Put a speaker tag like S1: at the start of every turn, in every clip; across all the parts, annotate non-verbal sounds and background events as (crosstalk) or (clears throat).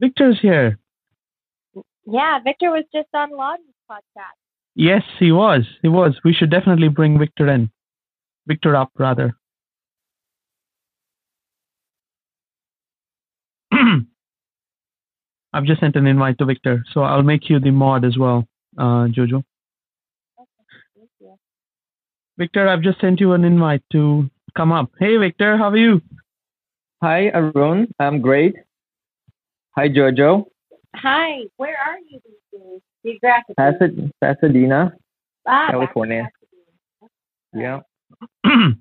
S1: Victor's here.
S2: Yeah, Victor was just on Ladan's podcast.
S1: Yes, he was. He was. We should definitely bring Victor in. Victor up, rather. (clears throat) I've just sent an invite to Victor, so I'll make you the mod as well, uh, Jojo. Victor, I've just sent you an invite to come up. Hey, Victor, how are you?
S3: Hi, Arun. I'm great. Hi, Jojo.
S2: Hi, where are you these days? Geographically?
S3: Pasad- Pasadena,
S2: ah,
S3: California.
S2: Pasadena.
S3: Yeah.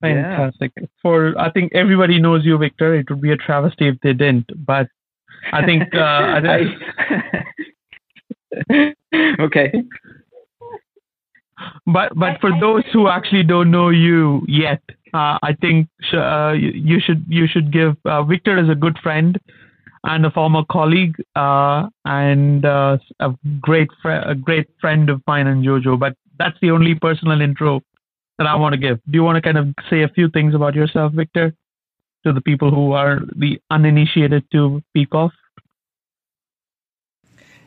S3: (clears throat)
S1: Fantastic. For I think everybody knows you, Victor. It would be a travesty if they didn't. But I think uh, (laughs) I think- (laughs)
S3: okay.
S1: but but for those who actually don't know you yet, uh, I think sh- uh, you should you should give uh, Victor as a good friend and a former colleague uh, and uh, a great fr- a great friend of mine and Jojo. But that's the only personal intro that I want to give. Do you want to kind of say a few things about yourself, Victor, to the people who are the uninitiated to speak off?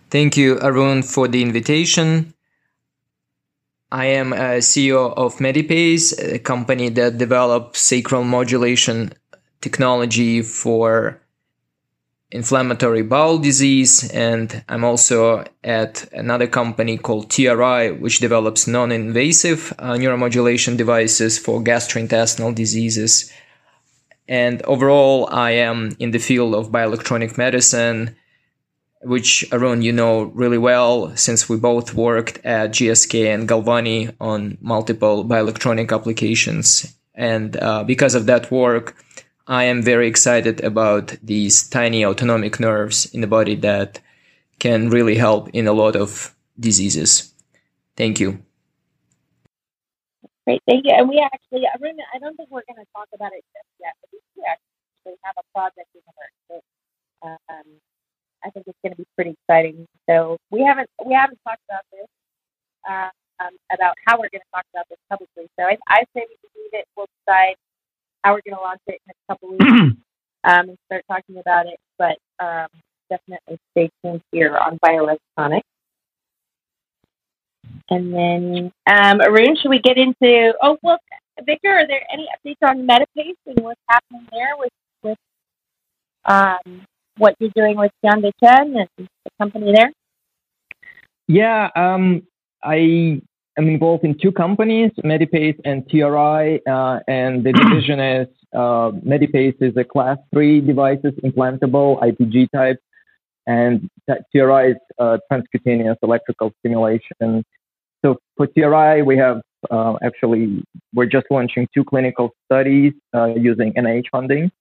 S4: Thank you, Arun, for the invitation. I am a CEO of Medipace, a company that develops sacral modulation technology for inflammatory bowel disease. And I'm also at another company called TRI, which develops non invasive uh, neuromodulation devices for gastrointestinal diseases. And overall, I am in the field of bioelectronic medicine which Arun, you know really well, since we both worked at GSK and Galvani on multiple bioelectronic applications. And uh, because of that work, I am very excited about these tiny autonomic nerves in the body that can really help in a lot of diseases. Thank you.
S2: Great, thank you. And we actually, Arun, I don't think we're going to talk about it just yet, but we actually have a project in the works um, I think it's going to be pretty exciting. So we haven't we haven't talked about this uh, um, about how we're going to talk about this publicly. So I, I say we can leave it. We'll decide how we're going to launch it in a couple weeks (clears throat) um, and start talking about it. But um, definitely stay tuned here on bioelectronics. And then um, Arun, should we get into? Oh, well, Victor, are there any updates on Medipace and what's happening there with with um, what you're doing with Jiande Chen and the company there?
S3: Yeah, um, I am involved in two companies, Medipace and TRI, uh, and the division (coughs) is uh, Medipace is a class three devices, implantable IPG type, and TRI is uh, transcutaneous electrical stimulation. So for TRI, we have uh, actually we're just launching two clinical studies uh, using NIH funding.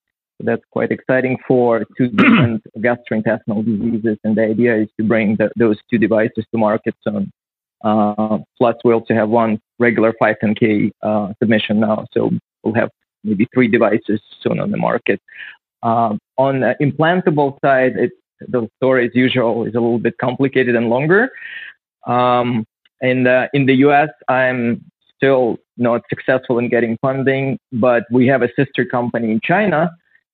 S3: That's quite exciting for two (clears throat) different gastrointestinal diseases. And the idea is to bring the, those two devices to market soon. Uh, plus, we also have one regular 510K uh, submission now. So we'll have maybe three devices soon on the market. Uh, on the implantable side, the story, as usual, is a little bit complicated and longer. Um, and in the US, I'm still not successful in getting funding, but we have a sister company in China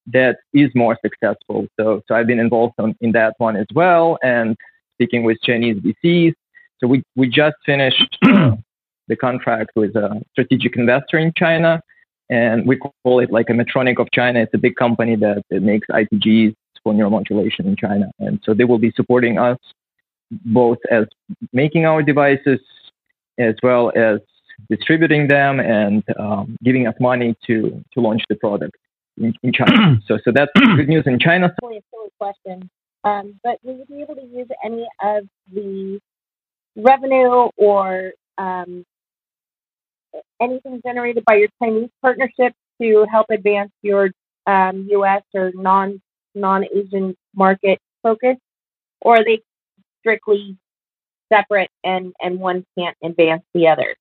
S3: that is more successful. So, so I've been involved on, in that one as well, and speaking with Chinese VCs. So we we just finished (clears throat) the contract with a strategic investor in China, and we call it like a Medtronic of China. It's a big company that, that makes IPGs for neuromodulation in China, and so they will be supporting us both as making our devices as well as distributing them and um, giving us money to to launch the product in, in China. (clears throat) so, so that's good news in China.
S2: Probably a silly question, um, but will you be able to use any of the revenue or um, anything generated by your Chinese partnership to help advance your um, U.S. or non non Asian market focus, or are they strictly separate and and one can't advance the other?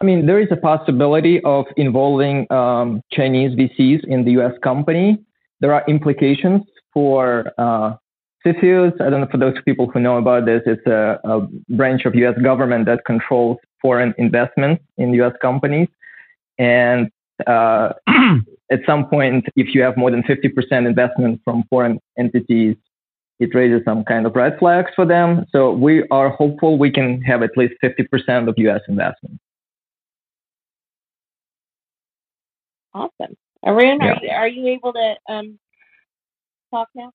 S3: I mean, there is a possibility of involving um, Chinese VCs in the US company. There are implications for uh, CFIUS. I don't know for those people who know about this, it's a, a branch of US government that controls foreign investments in US companies. And uh, (clears throat) at some point, if you have more than 50% investment from foreign entities, it raises some kind of red flags for them. So we are hopeful we can have at least 50% of US investment.
S2: Awesome. Arun, yeah. are, you, are you able to um, talk now?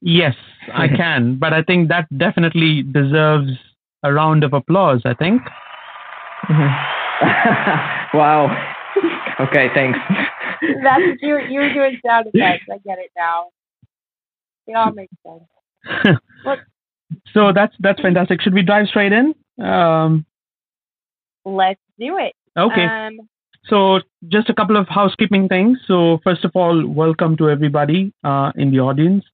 S1: Yes, I (laughs) can, but I think that definitely deserves a round of applause, I think. (laughs)
S3: wow. Okay, thanks. (laughs)
S2: That's you you're doing sound effects. I get it now. It all makes sense.
S1: so that's that's fantastic. Should we dive straight in? Um,
S2: Let's do it.
S1: Okay. Um, so just a couple of housekeeping things. So first of all, welcome to everybody uh, in the audience.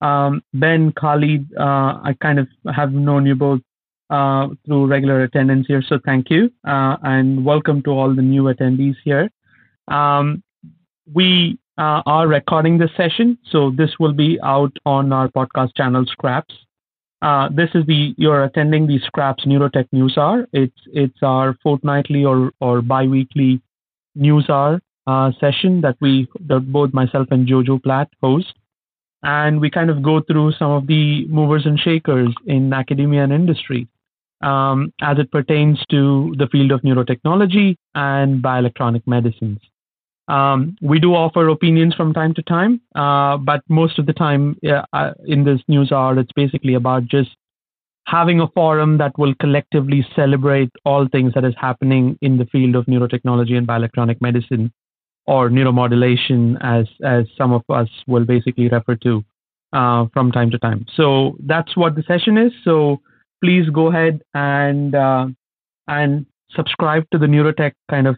S1: Um, ben, Khalid, uh, I kind of have known you both uh, through regular attendance here, so thank you. Uh, and welcome to all the new attendees here. Um, we uh, are recording this session, so this will be out on our podcast channel, Scraps. Uh, this is the you're attending the Scraps Neurotech News Hour. It's it's our fortnightly or or biweekly news hour uh, session that we that both myself and Jojo Platt host, and we kind of go through some of the movers and shakers in academia and industry um, as it pertains to the field of neurotechnology and bioelectronic medicines. Um, we do offer opinions from time to time, uh, but most of the time uh, in this news hour, it's basically about just having a forum that will collectively celebrate all things that is happening in the field of neurotechnology and bioelectronic medicine, or neuromodulation, as as some of us will basically refer to uh, from time to time. So that's what the session is. So please go ahead and uh, and subscribe to the Neurotech kind of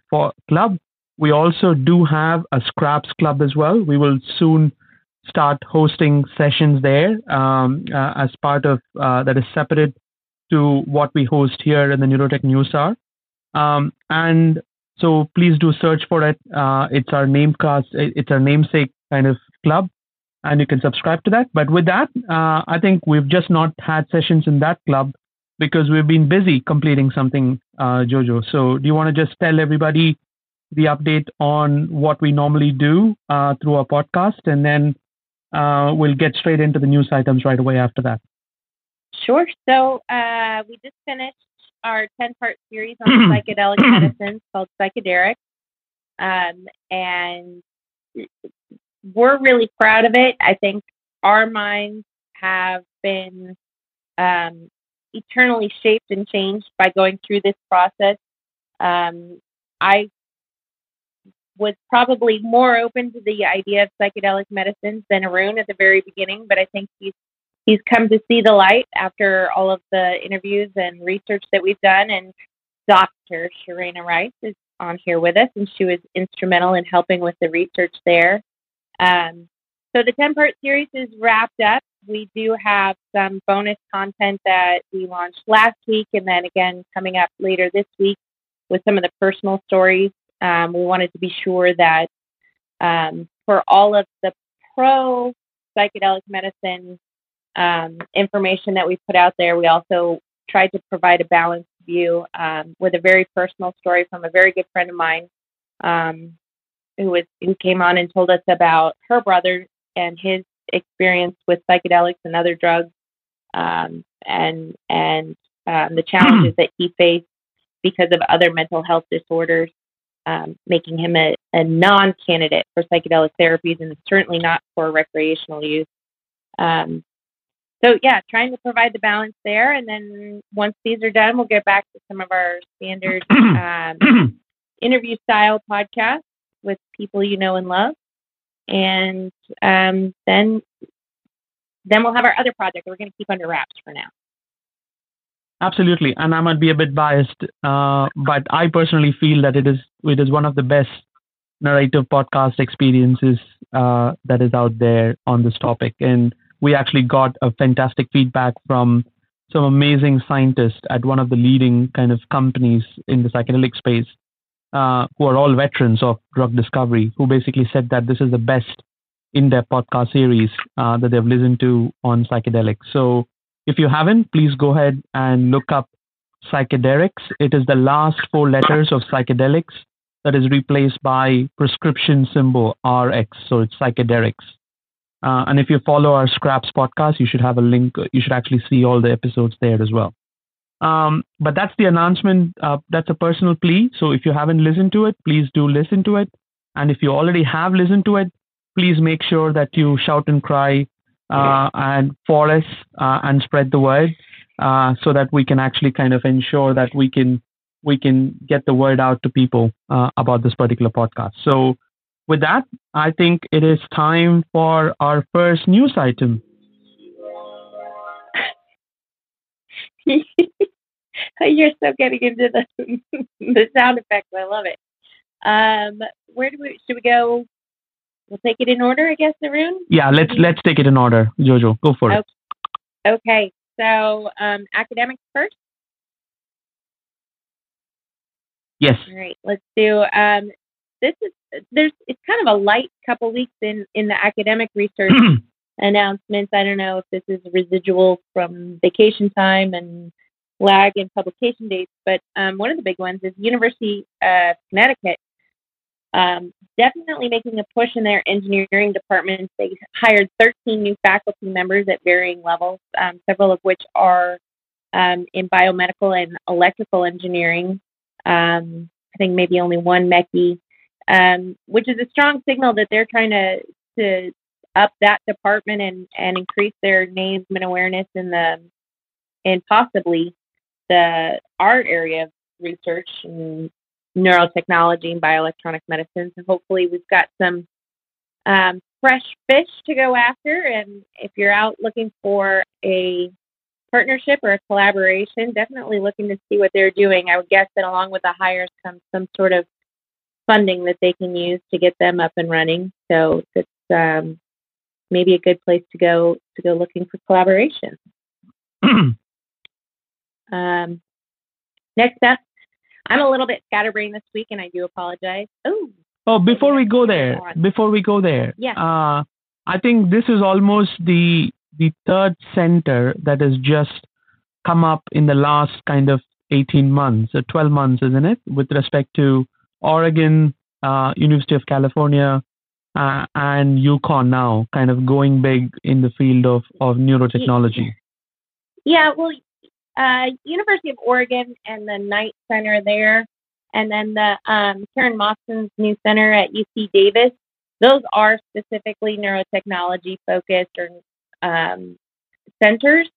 S1: club. We also do have a Scraps club as well. We will soon start hosting sessions there um, uh, as part of uh, that is separate to what we host here in the Neurotech News Hour. Um, and so please do search for it. Uh, it's our namecast, it's our namesake kind of club, and you can subscribe to that. But with that, uh, I think we've just not had sessions in that club because we've been busy completing something, uh, Jojo. So do you want to just tell everybody the update on what we normally do uh, through our podcast, and then uh, we'll get straight into the news items right away after that.
S2: Sure. So uh, we just finished our 10 part series on (clears throat) psychedelic medicines called Psychedelic. Um, and we're really proud of it. I think our minds have been um, eternally shaped and changed by going through this process. Um, I was probably more open to the idea of psychedelic medicines than Arun at the very beginning, but I think he's he's come to see the light after all of the interviews and research that we've done. And Dr. Sharena Rice is on here with us, and she was instrumental in helping with the research there. Um, so the 10 part series is wrapped up. We do have some bonus content that we launched last week, and then again coming up later this week with some of the personal stories um, we wanted to be sure that um, for all of the pro psychedelic medicine um, information that we put out there, we also tried to provide a balanced view um, with a very personal story from a very good friend of mine um, who was who came on and told us about her brother and his experience with psychedelics and other drugs um, and and the challenges that he faced because of other mental health disorders um, making him a, a non candidate for psychedelic therapies and certainly not for recreational use. Um, so, yeah, trying to provide the balance there. And then once these are done, we'll get back to some of our standard (clears throat) um, interview style podcasts with people you know and love. And um, then then we'll have our other project that we're going to keep under wraps for now.
S1: Absolutely, and I might be a bit biased, uh, but I personally feel that it is it is one of the best narrative podcast experiences uh, that is out there on this topic. And we actually got a fantastic feedback from some amazing scientists at one of the leading kind of companies in the psychedelic space, uh, who are all veterans of drug discovery, who basically said that this is the best in-depth podcast series uh, that they've listened to on psychedelics. So if you haven't, please go ahead and look up psychedelics. It is the last four letters of psychedelics that is replaced by prescription symbol RX. So it's psychedelics. Uh, and if you follow our Scraps podcast, you should have a link. You should actually see all the episodes there as well. Um, but that's the announcement. Uh, that's a personal plea. So if you haven't listened to it, please do listen to it. And if you already have listened to it, please make sure that you shout and cry uh, and for us uh, and spread the word uh, so that we can actually kind of ensure that we can we can get the word out to people uh, about this particular podcast. So with that, I think it is time for our first news item. (laughs)
S2: You're so getting into the (laughs) the sound effects. I love it. Um, where do we should we go? We'll take it in order, I guess, Arun.
S1: Yeah, let's let's take it in order, Jojo. Go for
S2: it. Okay, so um, academics first.
S1: Yes.
S2: All right, let's do. Um, this is there's it's kind of a light couple weeks in in the academic research (clears throat) announcements. I don't know if this is residual from vacation time and lag in publication dates, but um, one of the big ones is University of Connecticut. Um, definitely making a push in their engineering departments. They hired 13 new faculty members at varying levels, um, several of which are um, in biomedical and electrical engineering. Um, I think maybe only one MECI, um, which is a strong signal that they're trying to to up that department and and increase their name and awareness in the and possibly the art area of research and neurotechnology and bioelectronic medicine. So hopefully we've got some um, fresh fish to go after. And if you're out looking for a partnership or a collaboration, definitely looking to see what they're doing. I would guess that along with the hires comes some sort of funding that they can use to get them up and running. So it's um, maybe a good place to go to go looking for collaboration. (clears throat) um, next up, I'm a little bit scatterbrained this week, and I do apologize. Oh.
S1: Oh, before we go there, before we go there,
S2: yeah.
S1: Uh, I think this is almost the the third center that has just come up in the last kind of 18 months or 12 months, isn't it? With respect to Oregon, uh, University of California, uh, and UConn now kind of going big in the field of, of neurotechnology.
S2: Yeah, well, uh, University of Oregon and the Knight Center there, and then the um, Karen Moxon's new center at UC Davis. Those are specifically neurotechnology focused or um, centers.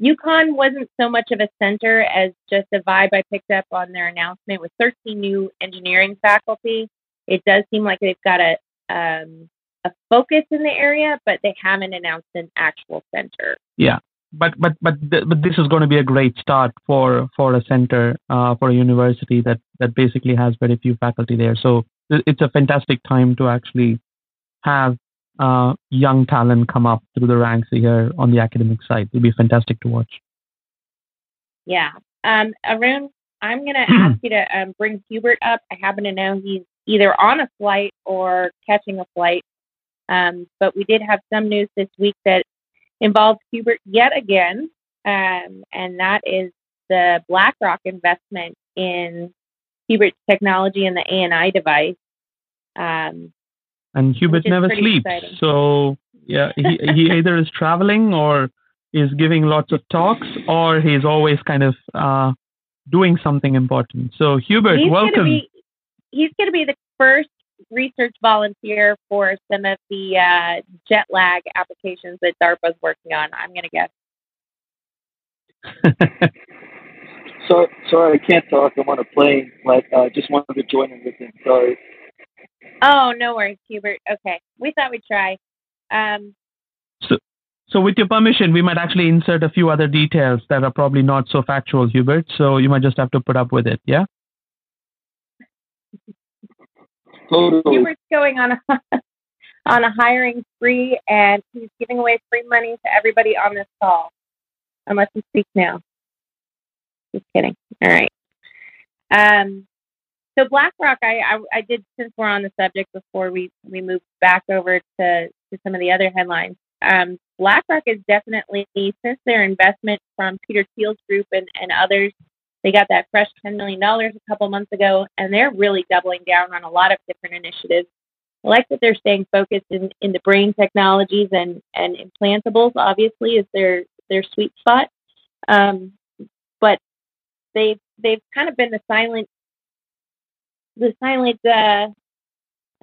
S2: UConn wasn't so much of a center as just a vibe I picked up on their announcement with 13 new engineering faculty. It does seem like they've got a um, a focus in the area, but they haven't announced an actual center.
S1: Yeah, but but but th- but this is going to be a great start for for a center uh, for a university that that basically has very few faculty there. So it's a fantastic time to actually have uh, young talent come up through the ranks here on the academic side. It'll be fantastic to watch.
S2: Yeah. Um, Arun, I'm going to (clears throat) ask you to um, bring Hubert up. I happen to know he's either on a flight or catching a flight. Um, but we did have some news this week that involves Hubert yet again, um, and that is the BlackRock investment in Hubert's technology and the ANI device. Um,
S1: and Hubert never sleeps.
S2: Exciting.
S1: So yeah, he, he (laughs) either is traveling or is giving lots of talks, or he's always kind of uh, doing something important. So Hubert,
S2: he's
S1: welcome.
S2: Gonna be, he's going to be the first research volunteer for some of the uh, jet lag applications that DARPA's working on. I'm going to guess. (laughs)
S5: so sorry, I can't talk. I'm on a plane, but uh, just wanted to join in with him. Sorry.
S2: Oh, no worries, Hubert. Okay, we thought we'd try. Um,
S1: so, so with your permission, we might actually insert a few other details that are probably not so factual, Hubert. So you might just have to put up with it. Yeah.
S5: Totally.
S2: Hubert's going on a (laughs) on a hiring spree, and he's giving away free money to everybody on this call, unless you speak now. Just kidding. All right. Um, so BlackRock, I, I, I did since we're on the subject before we we move back over to to some of the other headlines. Um, BlackRock is definitely since their investment from Peter Thiel's group and, and others They got that fresh $10 million a couple months ago, and they're really doubling down on a lot of different initiatives. I like that they're staying focused in, in the brain technologies and, and implantables, obviously, is their, their sweet spot. Um, but they've, they've kind of been the silent, the silent, uh,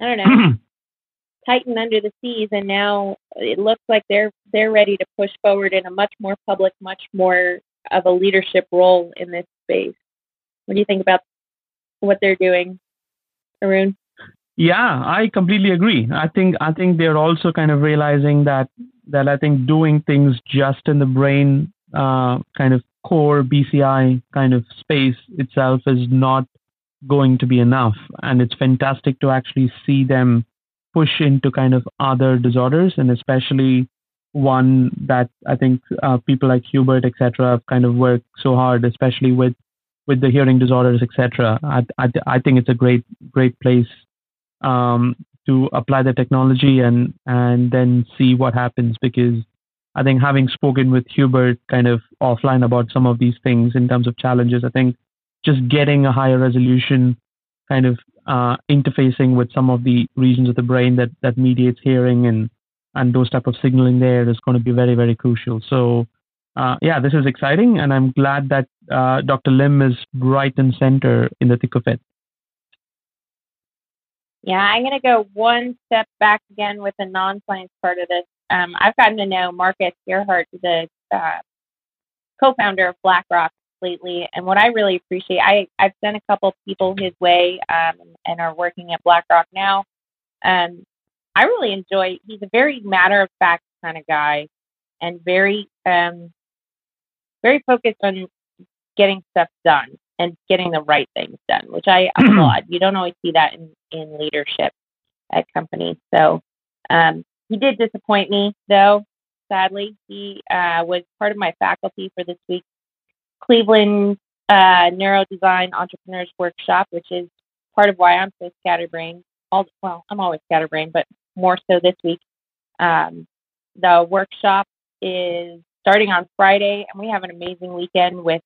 S2: I don't know, (clears throat) titan under the seas, and now it looks like they're they're ready to push forward in a much more public, much more of a leadership role in this space. What do you think about what they're doing, Arun?
S1: Yeah, I completely agree. I think I think they're also kind of realizing that that I think doing things just in the brain uh, kind of core BCI kind of space itself is not going to be enough, and it's fantastic to actually see them push into kind of other disorders, and especially one that I think uh, people like Hubert, etc., have kind of worked so hard, especially with with the hearing disorders, etc. I, I, I think it's a great great place um, to apply the technology and and then see what happens because I think having spoken with Hubert kind of offline about some of these things in terms of challenges, I think just getting a higher resolution kind of uh, interfacing with some of the regions of the brain that that mediates hearing and and those type of signaling there is going to be very very crucial. So uh, yeah, this is exciting, and I'm glad that uh, Dr. Lim is right and center in the thick of it.
S2: Yeah, I'm going to go one step back again with the non-science part of this. Um, I've gotten to know Marcus Gerhardt, the uh, co-founder of BlackRock, lately. And what I really appreciate, I, I've sent a couple people his way um, and are working at BlackRock now. Um, I really enjoy, he's a very matter of fact kind of guy and very, um, very focused on getting stuff done and getting the right things done, which I (clears throat) applaud. You don't always see that in, in leadership at companies. So um, he did disappoint me, though. Sadly, he uh, was part of my faculty for this week's Cleveland uh, Neurodesign Entrepreneurs Workshop, which is part of why I'm so scatterbrained. All well, I'm always scatterbrained, but more so this week. Um, the workshop is starting on Friday, and we have an amazing weekend with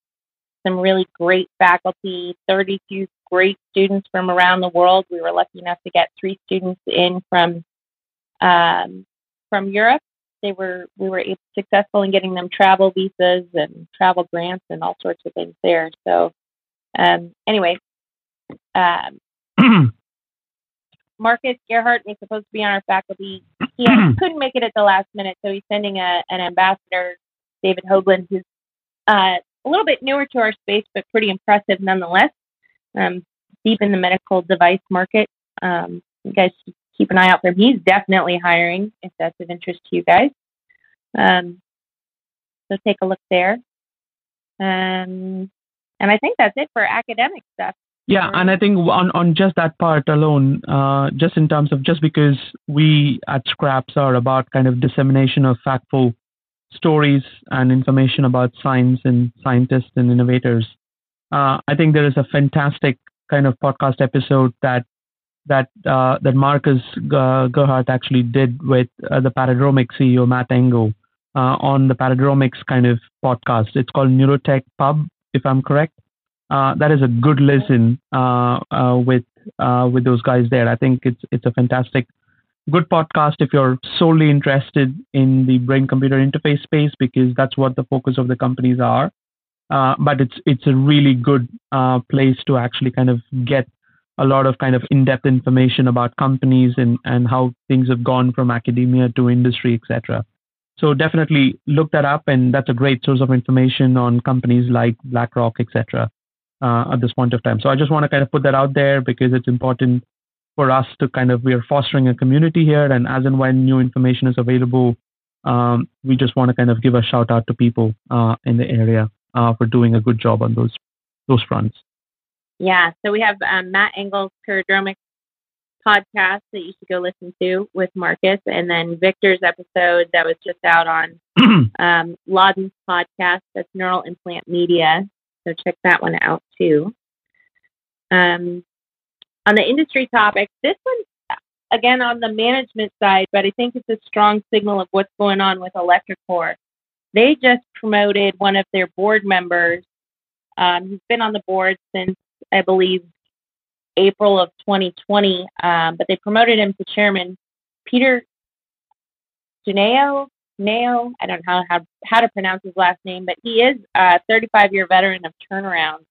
S2: some really great faculty, 32 great students from around the world. We were lucky enough to get three students in from um, from Europe they were we were successful in getting them travel visas and travel grants and all sorts of things there. So um, anyway, um, (clears throat) Marcus Gerhardt was supposed to be on our faculty. He (clears throat) couldn't make it at the last minute, so he's sending a, an ambassador, David Hoagland, who's uh, a little bit newer to our space, but pretty impressive nonetheless. Um, deep in the medical device market. Um, you guys should keep an eye out for him. He's definitely hiring if that's of interest to you guys. Um, so take a look there. Um, and I think that's it for academic stuff.
S1: Yeah, and I think on, on just that part alone, uh, just in terms of just because we at Scraps are about kind of dissemination of factful stories and information about science and scientists and innovators, uh, I think there is a fantastic kind of podcast episode that that uh, that Marcus Gerhardt actually did with uh, the Paradromic CEO Matt Angle uh, on the Paradromics kind of podcast. It's called Neurotech Pub, if I'm correct. Uh, that is a good listen uh, uh, with with those guys there. I think it's it's a fantastic, good podcast if you're solely interested in the brain-computer interface space because that's what the focus of the companies are. but it's it's a really good place to actually kind of get a lot of kind of in-depth information about companies and, and how things have gone from academia to industry, etc. So definitely look that up, and that's a great source of information on companies like BlackRock, etc. Uh, at this point of time. So I just want to kind of put that out there because it's important for us to kind of we are fostering a community here, and as and when new information is available, um, we just want to kind of give a shout out to people uh, in the area uh, for doing a good job on those those fronts.
S2: Yeah, so we have um, Matt Angle's Paradromic podcast that you should go listen to with Marcus, and then Victor's episode that was just out on (clears throat) um, Ladan's podcast. That's Neural Implant Media, so check that one out too. Um, on the industry topic, this one again on the management side, but I think it's a strong signal of what's going on with electroCore. They just promoted one of their board members Um, he's been on the board since I believe April of 2020, um, but they promoted him to chairman. Peter Cuneo, Neo, I don't know how, how, how to pronounce his last name, but he is a 35 year veteran of turnaround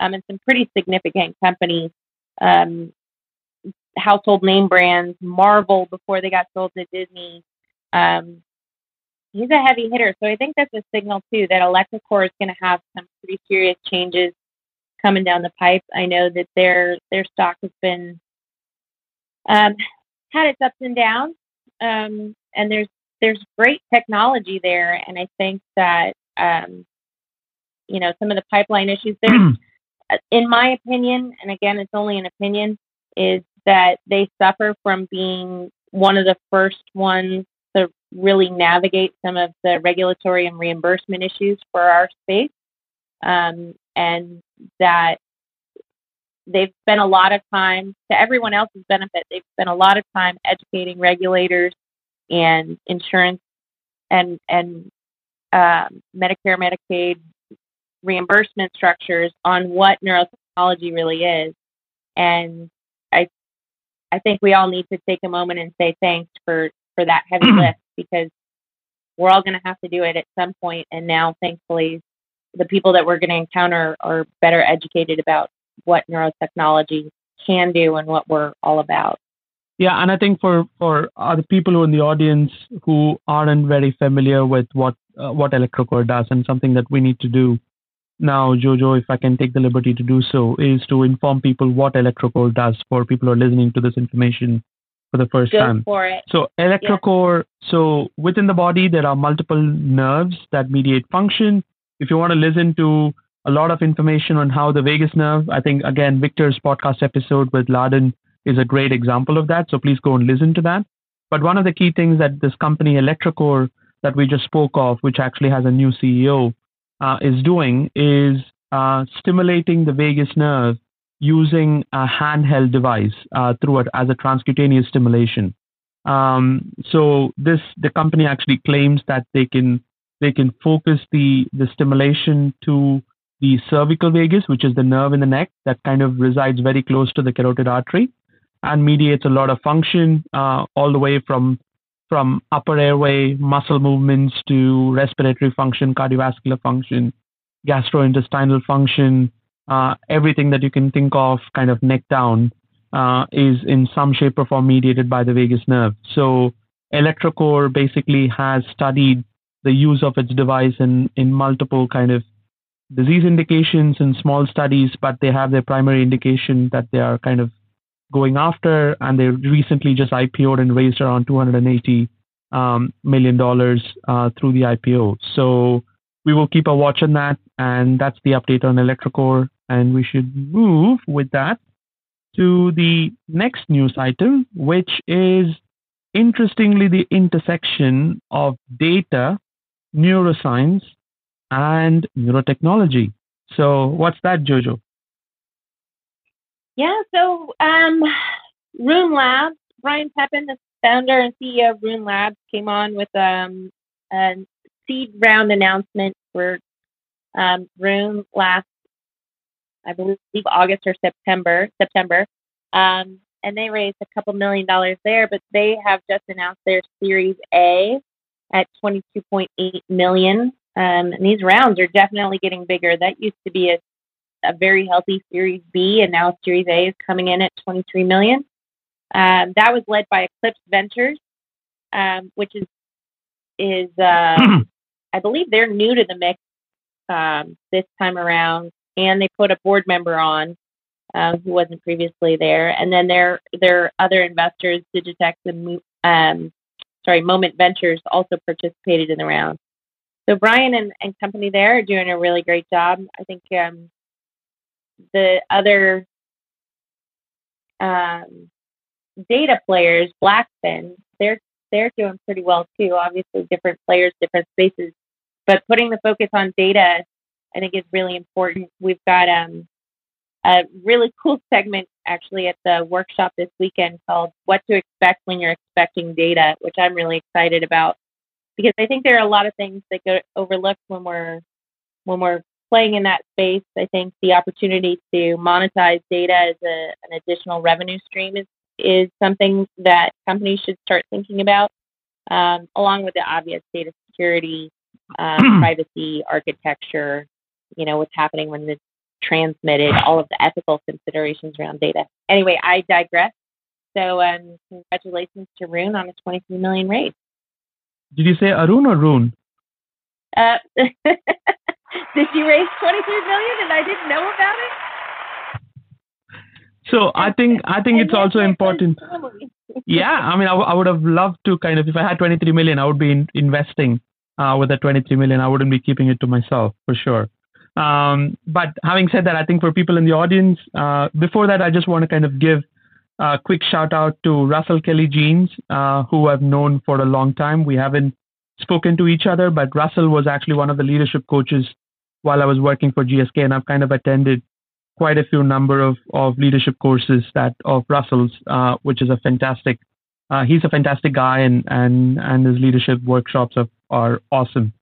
S2: um, and some pretty significant companies, um, household name brands, Marvel before they got sold to Disney. Um, he's a heavy hitter, so I think that's a signal too that electroCore is going to have some pretty serious changes coming down the pipe. I know that their their stock has been um, had its ups and downs, um, and there's there's great technology there, and I think that um, you know some of the pipeline issues there. in my opinion, and again, it's only an opinion, is that they suffer from being one of the first ones to really navigate some of the regulatory and reimbursement issues for our space. Um, and that they've spent a lot of time, to everyone else's benefit, they've spent a lot of time educating regulators and insurance and, and um, Medicare, Medicaid reimbursement structures on what neurotechnology really is. And I, I think we all need to take a moment and say thanks for, for that heavy lift because we're all going to have to do it at some point. And now, thankfully, the people that we're going to encounter are better educated about what neurotechnology can do and what we're all about.
S1: Yeah, and I think for for other people who in the audience who aren't very familiar with what uh, what electroCore does and something that we need to do now, Jojo, if I can take the liberty to do so, is to inform people what electroCore does for people who are listening to this information for the first
S2: Go
S1: time.
S2: for it.
S1: So electroCore, so within the body there are multiple nerves that mediate function. If you want to listen to a lot of information on how the vagus nerve, I think again Victor's podcast episode with Ladan is a great example of that. So please go and listen to that. But one of the key things that this company electroCore that we just spoke of, which actually has a new CEO, uh, is doing is uh, stimulating the vagus nerve using a handheld device uh, through it as a transcutaneous stimulation. Um, so this the company actually claims that they can they can focus the the stimulation to the cervical vagus, which is the nerve in the neck that kind of resides very close to the carotid artery, and mediates a lot of function uh, all the way from from upper airway muscle movements to respiratory function, cardiovascular function, gastrointestinal function, uh, everything that you can think of, kind of neck down, uh, is in some shape or form mediated by the vagus nerve. So electroCore basically has studied the use of its device in, in multiple kind of disease indications and small studies, but they have their primary indication that they are kind of going after, and they recently just IPO'd and raised around 280 um, million dollars uh, through the IPO. So we will keep a watch on that, and that's the update on electroCore. And we should move with that to the next news item, which is interestingly the intersection of data, neuroscience, and neurotechnology. So, what's that, Jojo?
S2: Yeah, so um, Labs, Brian Pepin, the founder and CEO of Rune Labs, came on with um, a seed round announcement for um, last, I believe, August or September. September, um, and they raised a couple million dollars there. But they have just announced their Series A at 22.8 million. Um, and these rounds are definitely getting bigger. That used to be a a very healthy Series B, and now Series A is coming in at 23 million. Um, that was led by Eclipse Ventures, um, which is is uh, (clears throat) I believe they're new to the mix um, this time around, and they put a board member on uh, who wasn't previously there, and then their their other investors, Digitex and um, sorry Moment Ventures, also participated in the round. So Brian and, and company there are doing a really great job. I think um, the other um, data players, Blackfynn, they're they're doing pretty well too. Obviously, different players, different spaces, but putting the focus on data, I think, is really important. We've got um, a really cool segment actually at the workshop this weekend called "What to Expect When You're Expecting Data," which I'm really excited about because I think there are a lot of things that get overlooked when we're when we're playing in that space. I think the opportunity to monetize data as a, an additional revenue stream is is something that companies should start thinking about, um, along with the obvious data security, um, (clears throat) privacy, architecture. You know what's happening when it's transmitted, all of the ethical considerations around data. Anyway, I digress. So, um, congratulations to Rune on a 23 million raise.
S1: Did you say Arun or Rune?
S2: Uh, (laughs) (laughs) did you raise 23 million and I didn't know about it?
S1: So I think I think it's also important. (laughs) yeah, I mean, I, w- I would have loved to kind of if I had 23 million, I would be in, investing uh, with that 23 million. I wouldn't be keeping it to myself for sure. Um, but having said that, I think for people in the audience, uh, before that, I just want to kind of give a quick shout out to Russell Kelly Jeans, uh, who I've known for a long time. We haven't spoken to each other, but Russell was actually one of the leadership coaches while I was working for GSK, and I've kind of attended quite a few number of, of leadership courses that of Russell's, uh, which is a fantastic. Uh, he's a fantastic guy, and and and his leadership workshops are, are awesome.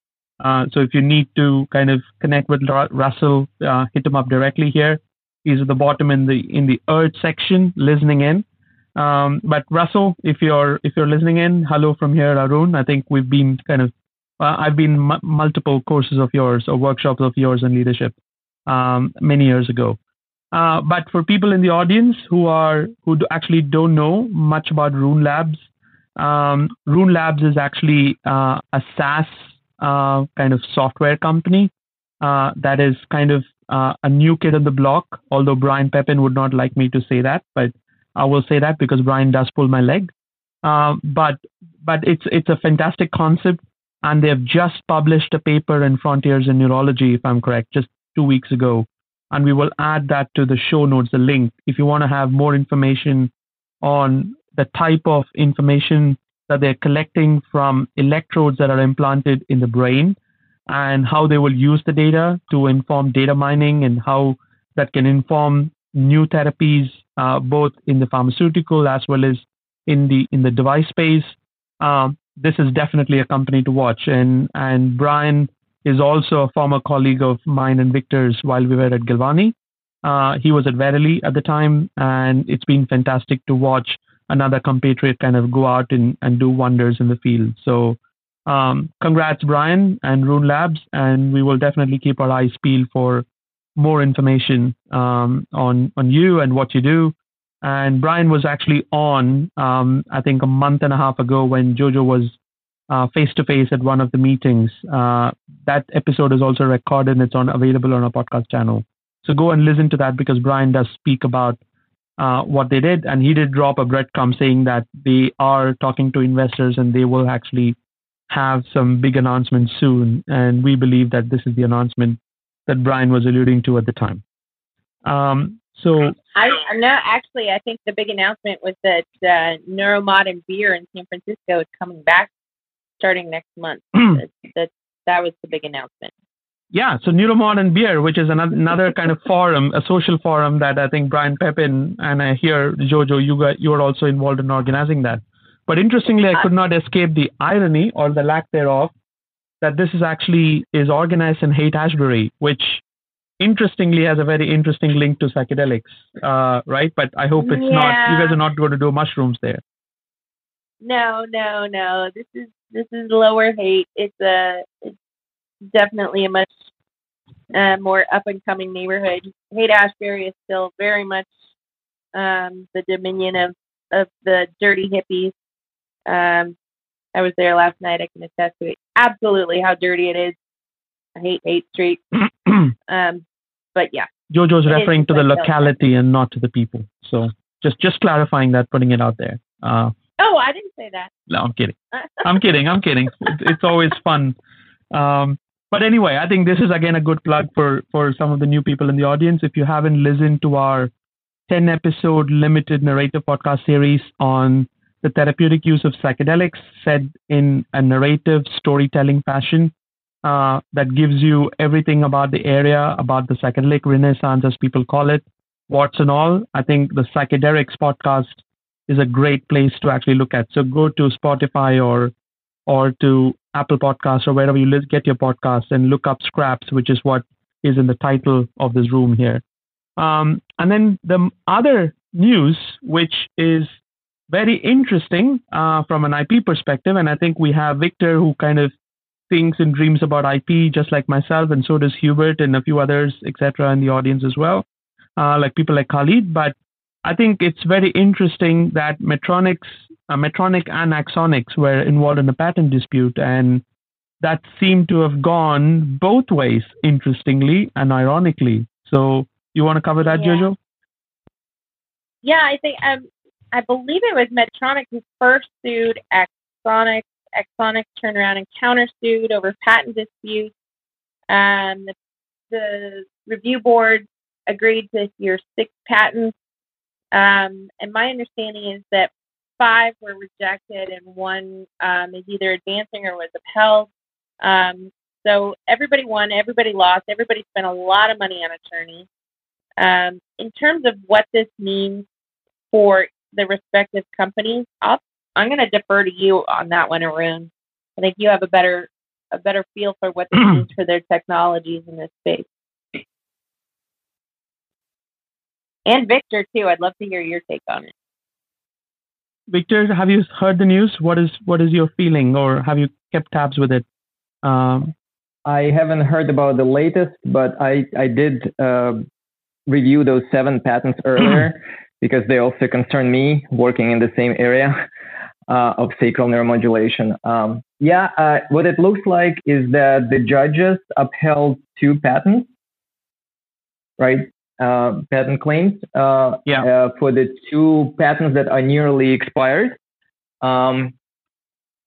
S1: Uh, so if you need to kind of connect with Russell, uh, hit him up directly here. He's at the bottom in the in the Earth section, listening in. Um, but Russell, if you're if you're listening in, hello from here, Arun. I think we've been kind of I've been m- multiple courses of yours or workshops of yours in leadership um, many years ago. Uh, but for people in the audience who are who actually don't know much about Rune Labs, um, Rune Labs is actually uh, a SaaS uh, kind of software company uh, that is kind of uh, a new kid on the block. Although Brian Pepin would not like me to say that, but I will say that because Brian does pull my leg. Uh, but but it's it's a fantastic concept, and they have just published a paper in Frontiers in Neurology, if I'm correct, just two weeks ago. And we will add that to the show notes, the link, if you want to have more information on the type of information that they're collecting from electrodes that are implanted in the brain and how they will use the data to inform data mining and how that can inform new therapies, uh, both in the pharmaceutical as well as in the in the device space. Um, this is definitely a company to watch. And and Brian is also a former colleague of mine and Victor's while we were at Galvani. Uh, he was at Verily at the time, and it's been fantastic to watch another compatriot kind of go out and, and do wonders in the field. So, um, congrats, Brian and Rune Labs, and we will definitely keep our eyes peeled for more information um, on on you and what you do. And Brian was actually on, um, I think, a month and a half ago when Jojo was face to face at one of the meetings. Uh, that episode is also recorded and it's on available on our podcast channel. So go and listen to that because Brian does speak about uh, what they did, and he did drop a breadcrumb saying that they are talking to investors and they will actually have some big announcements soon. And we believe that this is the announcement that Brian was alluding to at the time. Um, so
S2: I no, actually, I think the big announcement was that uh, Neuromod and Beer in San Francisco is coming back starting next month. (clears throat) that, that that was the big announcement.
S1: Yeah, so Neuromod and Beer, which is another, another (laughs) kind of forum, a social forum that I think Brian Pepin and I hear Jojo, you got, you are also involved in organizing that. But interestingly, I could not escape the irony or the lack thereof that this is actually is organized in Haight Ashbury, which interestingly has a very interesting link to psychedelics, uh, right? But I hope it's yeah. not. You guys are not going to do mushrooms there.
S2: No, no, no. This is this is Lower Haight. It's a it's definitely a much uh, more up and coming neighborhood. Haight Ashbury is still very much um, the dominion of of the dirty hippies. Um, I was there last night. I can attest to it. Absolutely, how dirty it is. I hate Haight Street. (clears throat) um, but yeah.
S1: Jojo's referring to the locality and not to the people. So just just clarifying that, putting it out there. Uh,
S2: oh, I didn't say that.
S1: No, I'm kidding. (laughs) I'm kidding. I'm kidding. It's, it's always fun. Um, but anyway, I think this is again a good plug for for some of the new people in the audience. If you haven't listened to our 10 episode limited narrative podcast series on the therapeutic use of psychedelics, said in a narrative storytelling fashion, uh, that gives you everything about the area, about the psychedelic renaissance, as people call it, what's and all. I think the Psychedelics podcast is a great place to actually look at. So go to Spotify or or to Apple Podcasts or wherever you get your podcasts and look up Scraps, which is what is in the title of this room here. Um, and then the other news, which is very interesting uh, from an IP perspective, and I think we have Victor who kind of thinks and dreams about IP just like myself, and so does Hubert and a few others, etc., in the audience as well, uh, like people like Khalid. But I think it's very interesting that Medtronics, uh, Medtronic and Axonics were involved in a patent dispute, and that seemed to have gone both ways, interestingly and ironically. So, you want to cover that,
S2: Yeah.
S1: Jojo?
S2: Yeah, I think um, I believe it was Medtronic who first sued Axonics. Axonics turned around and countersued over patent disputes. Um, the, the review board agreed to hear six patents. Um, and my understanding is that five were rejected and one um, is either advancing or was upheld. Um, so everybody won, everybody lost, everybody spent a lot of money on attorneys. Um, in terms of what this means for the respective companies, I'll, I'm going to defer to you on that one, Arun. I think you have a better a better feel for what this means (clears throat) for their technologies in this space. And Victor too. I'd love to hear your take on it.
S1: Victor, have you heard the news? What is what is your feeling, or have you kept tabs with it? Um,
S3: I haven't heard about the latest, but I, I did uh, review those seven patents earlier (clears throat) because they also concern me working in the same area uh, of sacral neuromodulation. Um, yeah, uh, what it looks like is that the judges upheld two patents, right? Uh, patent claims uh,
S1: Yeah.
S3: uh, for the two patents that are nearly expired. Um,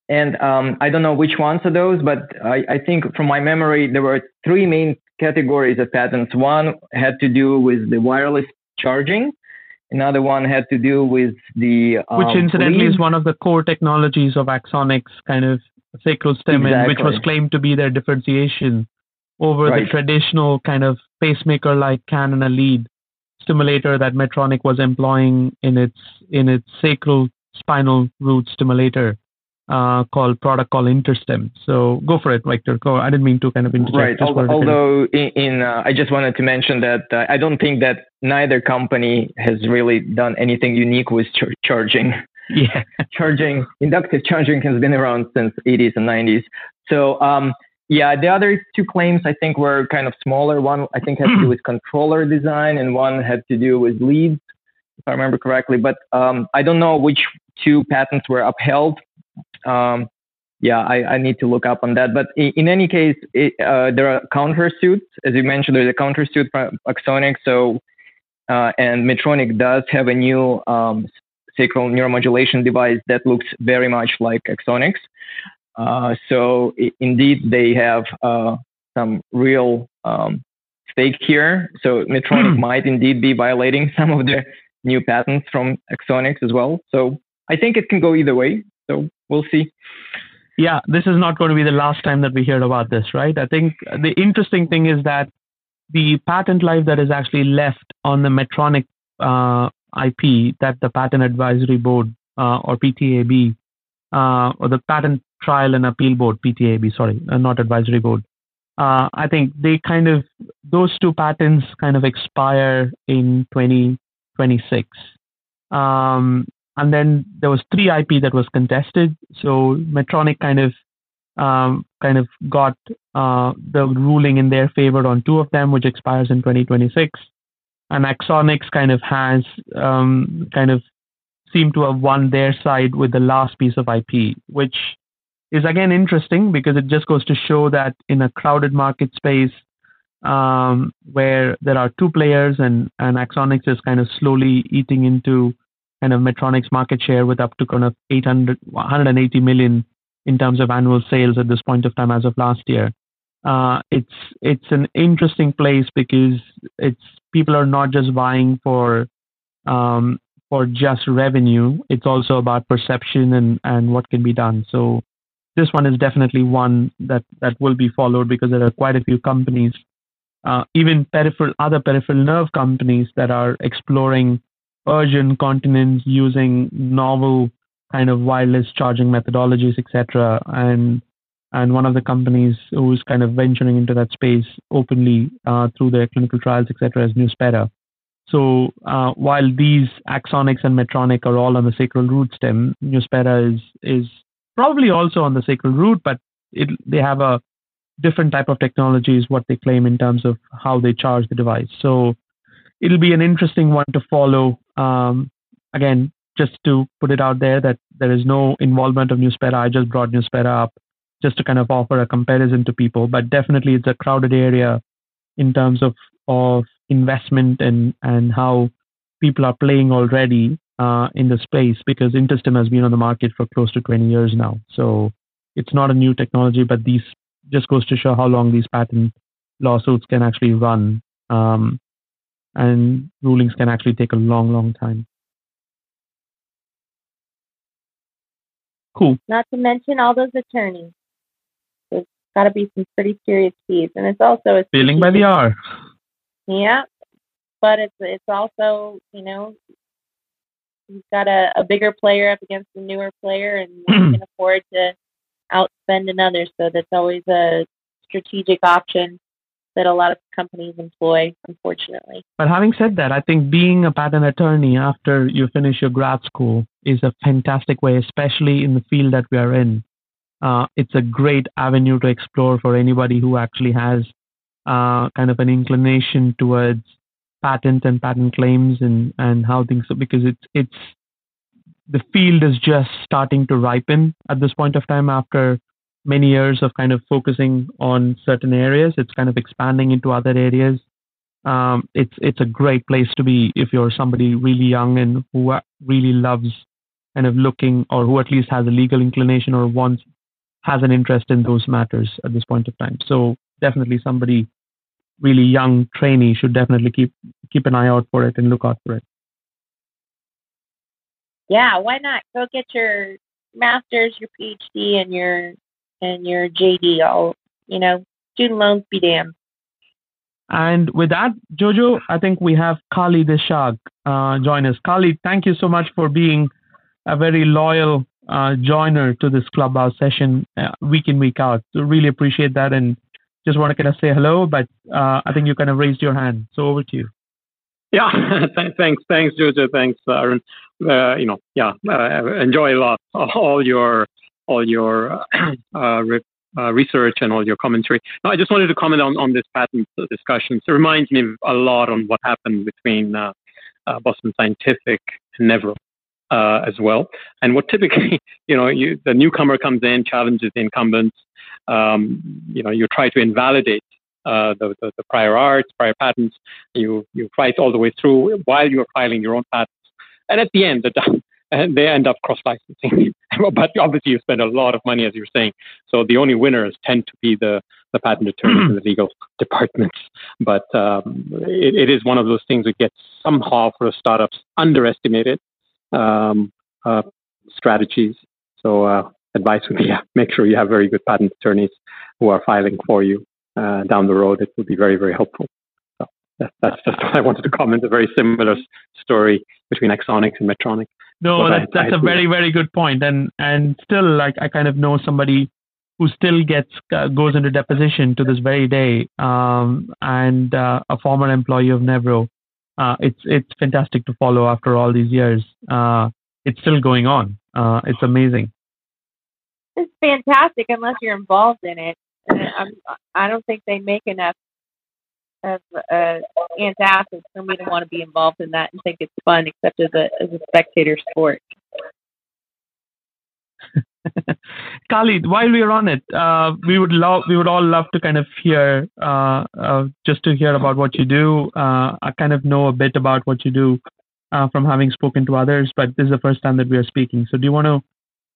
S3: and um, I don't know which ones are those, but I, I think from my memory, there were three main categories of patents. One had to do with the wireless charging. Another one had to do with the um,
S1: which incidentally is one of the core technologies of Axonics, kind of sacral stem, and which was claimed to be their differentiation over the traditional kind of pacemaker-like can and a lead stimulator that Medtronic was employing in its in its sacral spinal root stimulator uh, called product called InterStim. So go for it, Victor. Go. I didn't mean to kind of interject.
S3: Right.
S1: Just
S3: Al-
S1: wanted to kind of-
S3: Although, in, in uh, I just wanted to mention that uh, I don't think that neither company has really done anything unique with char- charging. (laughs)
S1: yeah, (laughs)
S3: charging, inductive charging has been around since 80s and 90s. So, um, yeah, the other two claims I think were kind of smaller. One I think had to do (clears throat) with controller design, and one had to do with leads, if I remember correctly. But um, I don't know which two patents were upheld. Um, yeah, I, I need to look up on that. But in, in any case, it, uh, there are countersuits. As you mentioned, there's a countersuit from Axonic. So, uh, and Medtronic does have a new um, sacral neuromodulation device that looks very much like Axonics. Uh, so i- indeed, they have uh, some real um, stake here. So Medtronic might indeed be violating (laughs) some of the new patents from Axonics as well. So I think it can go either way. So we'll see.
S1: yeah, this is not going to be the last time that we hear about this, right? I think the interesting thing is that the patent life that is actually left on the Medtronic uh, IP that the Patent Advisory Board uh, or PTAB uh, or the Patent Trial and Appeal Board PTAB, sorry, uh, not Advisory Board. Uh, I think they kind of those two patents kind of expire in 2026. Um, and then there was three IP that was contested. So Medtronic kind of um, kind of got uh, the ruling in their favor on two of them, which expires in 2026. And Axonics kind of has um, kind of seemed to have won their side with the last piece of IP, which is again interesting because it just goes to show that in a crowded market space um, where there are two players and, and Axonics is kind of slowly eating into kind of Medtronic's market share with up to kind of 800, 180 million in terms of annual sales at this point of time as of last year. Uh, it's it's an interesting place because it's people are not just buying for um, for just revenue. It's also about perception and, and what can be done. So this one is definitely one that, that will be followed because there are quite a few companies, uh, even peripheral other peripheral nerve companies that are exploring urge incontinence using novel kind of wireless charging methodologies, etc. And and one of the companies who's kind of venturing into that space openly uh, through their clinical trials, etc., is Nuspera. So uh, while these Axonics and Medtronic are all on the sacral root stem, Nuspera is is probably also on the sacral root, but it, they have a different type of technology is what they claim in terms of how they charge the device. So it'll be an interesting one to follow. Um, again, just to put it out there that there is no involvement of Nuspera. I just brought Nuspera up just to kind of offer a comparison to people, but definitely it's a crowded area in terms of of investment and and how people are playing already uh, in the space because InterStim has been on the market for close to 20 years now. So it's not a new technology, but these just goes to show how long these patent lawsuits can actually run. Um, and rulings can actually take a long, long time. Cool.
S2: Not to mention all those attorneys. There's got to be some pretty serious fees, and it's also a
S1: billing by the hour.
S2: Yeah, but it's it's also you know you've got a, a bigger player up against a newer player, and one can (clears throat) afford to outspend another. So that's always a strategic option that a lot of companies employ, unfortunately.
S1: But having said that, I think being a patent attorney after you finish your grad school is a fantastic way, especially in the field that we are in. Uh, it's a great avenue to explore for anybody who actually has uh, kind of an inclination towards patent and patent claims and, and how things because it's it's the field is just starting to ripen at this point of time after many years of kind of focusing on certain areas. It's kind of expanding into other areas. Um, it's it's a great place to be if you're somebody really young and who really loves kind of looking or who at least has a legal inclination or wants has an interest in those matters at this point of time. So definitely somebody really young trainee should definitely keep keep an eye out for it and look out for it.
S2: Yeah, why not go get your master's, your PhD, and your and your JD. All you know, student loans be damned.
S1: And with that, Jojo, I think we have Khalid Ishaque uh, join us. Kali, thank you so much for being a very loyal uh, joiner to this clubhouse session uh, week in week out. So really appreciate that, and just want to kind of say hello. But uh, I think you kind of raised your hand, so over to you.
S6: Yeah, (laughs) thanks, thanks, Jojo, thanks, Arun. Uh, you know, yeah, uh, enjoy a lot all your all your (clears throat) uh, re- uh, research and all your commentary. Now, I just wanted to comment on, on this patent discussion. So it reminds me a lot on what happened between uh, uh, Boston Scientific and Nevro uh, as well. And what typically, (laughs) you know, you, the newcomer comes in, challenges the incumbents. Um, you know, you try to invalidate uh, the, the, the, prior arts, prior patents. You you fight all the way through while you're filing your own patents. And at the end, the, (laughs) and they end up cross licensing. (laughs) but obviously, you spend a lot of money, as you're saying. So the only winners tend to be the, the patent attorneys and the (clears throat) legal departments. But um, it, it is one of those things that gets somehow for startups underestimated um, uh, strategies. So uh, advice would be yeah, make sure you have very good patent attorneys who are filing for you uh, down the road. It would be very, very helpful. So that's just what I wanted to comment. A very similar story between Axonics and Medtronic.
S1: No, that's, I, that's I a very very good point, and and still like I kind of know somebody who still gets uh, goes into deposition to this very day, um, and uh, a former employee of Nevro. Uh, it's it's fantastic to follow after all these years. Uh, it's still going on. Uh, it's amazing.
S2: It's fantastic unless you're involved in it. I'm, I don't think they make enough of uh, antacids for me to want to be involved in that and think it's fun, except as a as a spectator sport. (laughs)
S1: Khalid, while we're on it, uh, we would love we would all love to kind of hear uh, uh, just to hear about what you do. Uh, I kind of know a bit about what you do uh, from having spoken to others, but this is the first time that we are speaking. So, do you want to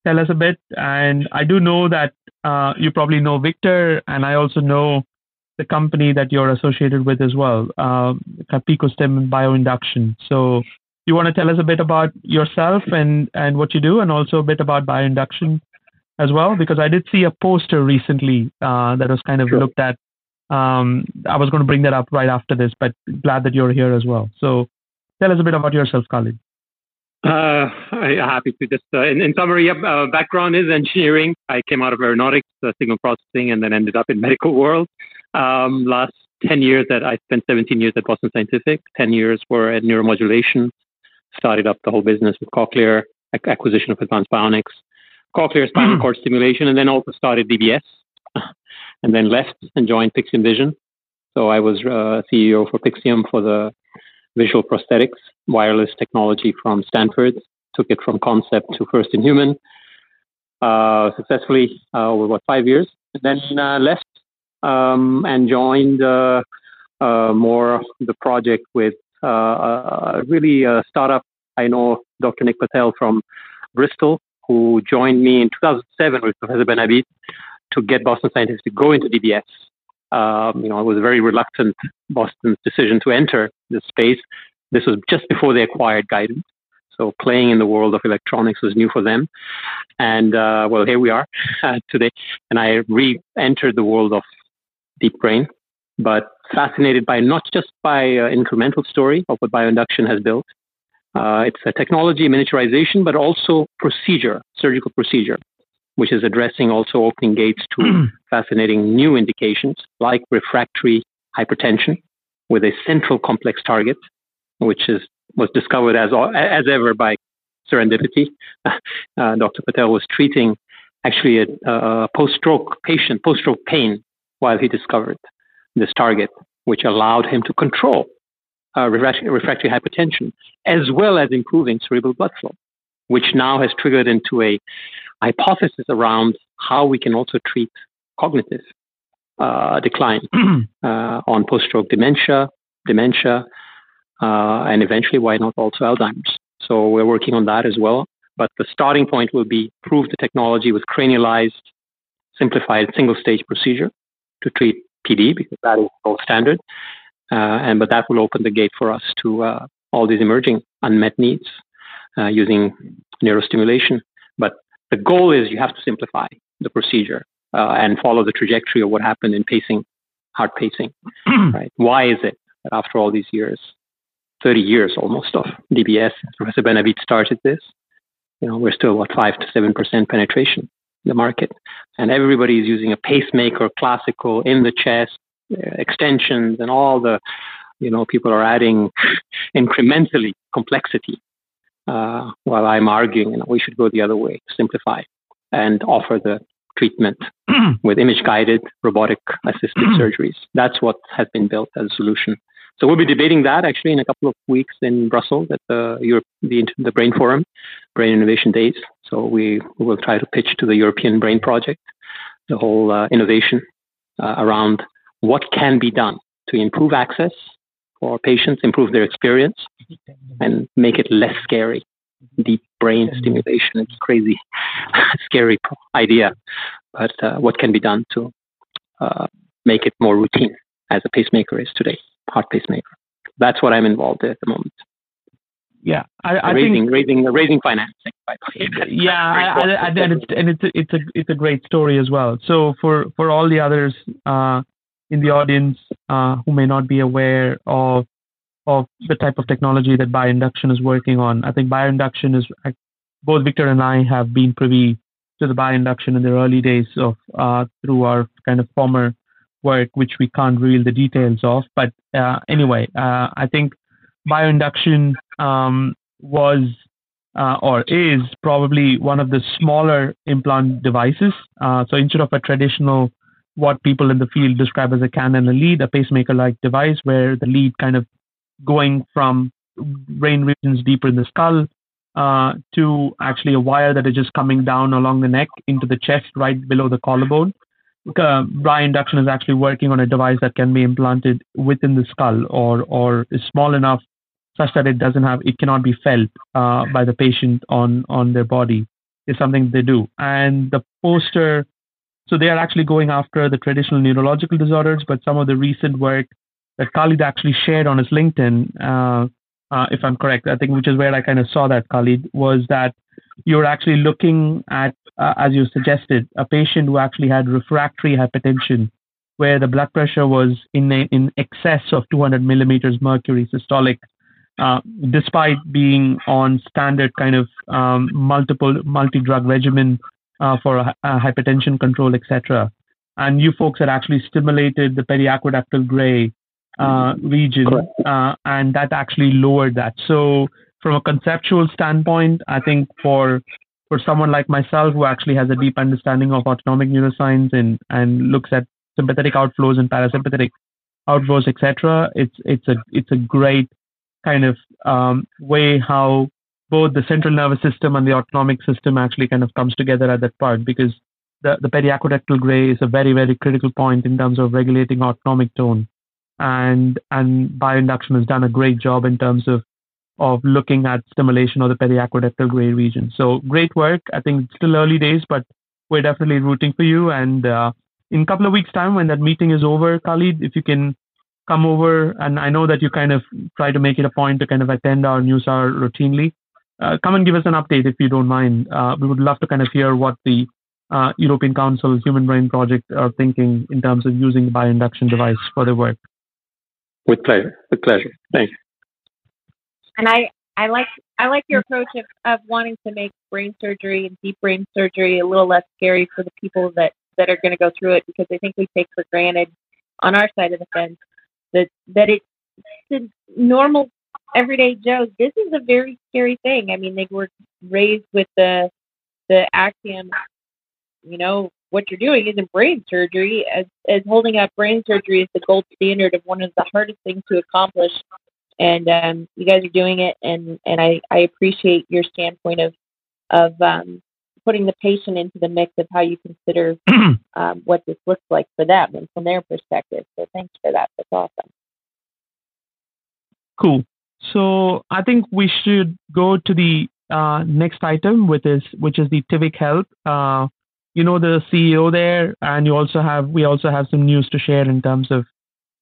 S1: tell us a bit? And I do know that uh, you probably know Victor, and I also know the company that you're associated with as well, uh, PicoStim Bioinduction. So you want to tell us a bit about yourself and, and what you do, and also a bit about bioinduction as well? Because I did see a poster recently uh, that was kind of sure. looked at. Um, I was going to bring that up right after this, but glad that you're here as well. So tell us a bit about yourself, Khalid.
S6: Uh, happy to just, uh, in, in, summary, uh, background is engineering. I came out of aeronautics, uh, signal processing, and then ended up in (laughs) medical world. Um, last 10 years that I spent 17 years at Boston Scientific, 10 years were at neuromodulation, started up the whole business with Cochlear, acquisition of Advanced Bionics, Cochlear spinal (clears throat) cord stimulation, and then also started DBS, (laughs) and then left and joined Pixium Vision. So I was uh, CEO for Pixium for the visual prosthetics, wireless technology from Stanford, took it from concept to first in human uh, successfully uh, over about five years, and then uh, left um, and joined uh, uh, more the project with uh, really a startup. I know Dr. Nick Patel from Bristol, who joined me in 2007 with Professor Benabid to get Boston Scientific to go into DBS. Um, you know, it was a very reluctant Boston's decision to enter this space. This was just before they acquired Guidant. So playing in the world of electronics was new for them. And uh, well, here we are uh, today. And I re-entered the world of deep brain, but fascinated by not just by uh, incremental story of what bioinduction has built. Uh, it's a technology miniaturization, but also procedure, surgical procedure, which is addressing also opening gates to (clears throat) fascinating new indications like refractory hypertension with a central complex target, which is was discovered as as ever by serendipity. (laughs) Uh, Dr. Patel was treating actually a, a post-stroke patient, post-stroke pain while he discovered this target, which allowed him to control uh, refractory hypertension as well as improving cerebral blood flow, which now has triggered into a hypothesis around how we can also treat cognitive uh, decline (clears throat) uh, on post-stroke dementia, dementia, uh, and eventually, why not also Alzheimer's? So we're working on that as well. But the starting point will be prove the technology with cranialized, simplified single-stage procedure to treat PD because that is gold standard. Uh, and but that will open the gate for us to uh, all these emerging unmet needs uh, using neurostimulation. But the goal is you have to simplify the procedure uh, and follow the trajectory of what happened in pacing, heart pacing. (clears throat) right? Why is it that after all these years, 30 years almost of DBS, Professor Benabid started this, you know, we're still what five to seven percent penetration the market. And everybody is using a pacemaker, classical, in the chest, uh, extensions, and all the, you know, people are adding (laughs) incrementally complexity. Uh, while I'm arguing, you know, we should go the other way, simplify, and offer the treatment (clears throat) with image guided robotic assisted (clears throat) surgeries. That's what has been built as a solution. So we'll be debating that actually in a couple of weeks in Brussels at the Europe, the, the Brain Forum, Brain Innovation Days. So we, will try to pitch to the European Brain Project the whole uh, innovation uh, around what can be done to improve access for patients, improve their experience, and make it less scary. Deep brain stimulation, it's crazy, (laughs) scary idea, but uh, what can be done to uh, make it more routine as a pacemaker is today, heart pacemaker. That's what I'm involved in at the moment.
S1: Yeah, I, I
S6: raising,
S1: think
S6: raising, raising financing.
S1: yeah, I, I, and it's and it's a, it's a it's a great story as well. So for for all the others uh, in the audience uh, who may not be aware of of the type of technology that bioinduction is working on, I think bioinduction is both Victor and I have been privy to the bioinduction in the early days of uh, through our kind of former work, which we can't reveal the details of. But uh, anyway, uh, I think bioinduction um, was uh, or is probably one of the smaller implant devices. Uh, so instead of a traditional, what people in the field describe as a can and a lead, a pacemaker-like device where the lead kind of going from brain regions deeper in the skull uh, to actually a wire that is just coming down along the neck into the chest right below the collarbone. Uh, bioinduction is actually working on a device that can be implanted within the skull or or is small enough such that it doesn't have it cannot be felt uh, by the patient on on their body. Is something they do. And the poster so they are actually going after the traditional neurological disorders but some of the recent work that Khalid actually shared on his LinkedIn uh, uh, if I'm correct I think which is where I kind of saw that Khalid was that you're actually looking at uh, as you suggested a patient who actually had refractory hypertension where the blood pressure was in in excess of 200 millimeters mercury systolic uh, despite being on standard kind of um, multiple multi-drug regimen uh, for a, a hypertension control, etc. And you folks had actually stimulated the periaqueductal gray uh, region, uh, and that actually lowered that. So, from a conceptual standpoint, I think for for someone like myself who actually has a deep understanding of autonomic neuroscience and and looks at sympathetic outflows and parasympathetic outflows, etc., it's it's a it's a great kind of um, way how both the central nervous system and the autonomic system actually kind of comes together at that part because the, the periaqueductal gray is a very, very critical point in terms of regulating autonomic tone. And and bioinduction has done a great job in terms of of looking at stimulation of the periaqueductal gray region. So great work. I think it's still early days, but we're definitely rooting for you. And uh, in a couple of weeks' time, when that meeting is over, Khalid, if you can come over, and I know that you kind of try to make it a point to kind of attend our news hour routinely. Uh, come and give us an update if you don't mind. Uh, we would love to kind of hear what the uh, European Council Human Brain Project are thinking in terms of using the bioinduction device for their work.
S6: With pleasure. With pleasure. Thanks.
S2: And I, I like I like your mm. approach of, of wanting to make brain surgery and deep brain surgery a little less scary for the people that, that are going to go through it because I think we take for granted on our side of the fence that that it's the normal everyday Joes. This is a very scary thing. I mean, they were raised with the the axiom, you know, what you're doing isn't brain surgery, as as holding up brain surgery is the gold standard of one of the hardest things to accomplish. And um, you guys are doing it, and and I I appreciate your standpoint of of um, putting the patient into the mix of how you consider (clears throat) um, what this looks like for them and from their perspective. So thanks for that. That's awesome.
S1: Cool. So I think we should go to the uh, next item, which is which is the Tivic Health. Uh, you know the CEO there, and you also have we also have some news to share in terms of